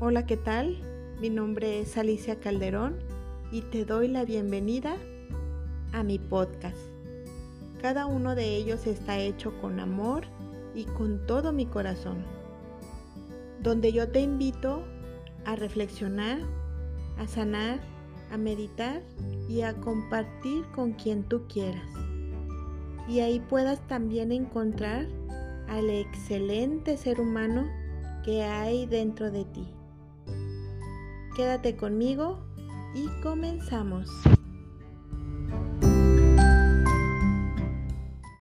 Hola, ¿qué tal? Mi nombre es Alicia Calderón y te doy la bienvenida a mi podcast. Cada uno de ellos está hecho con amor y con todo mi corazón, donde yo te invito a reflexionar, a sanar, a meditar y a compartir con quien tú quieras. Y ahí puedas también encontrar al excelente ser humano que hay dentro de ti. Quédate conmigo y comenzamos.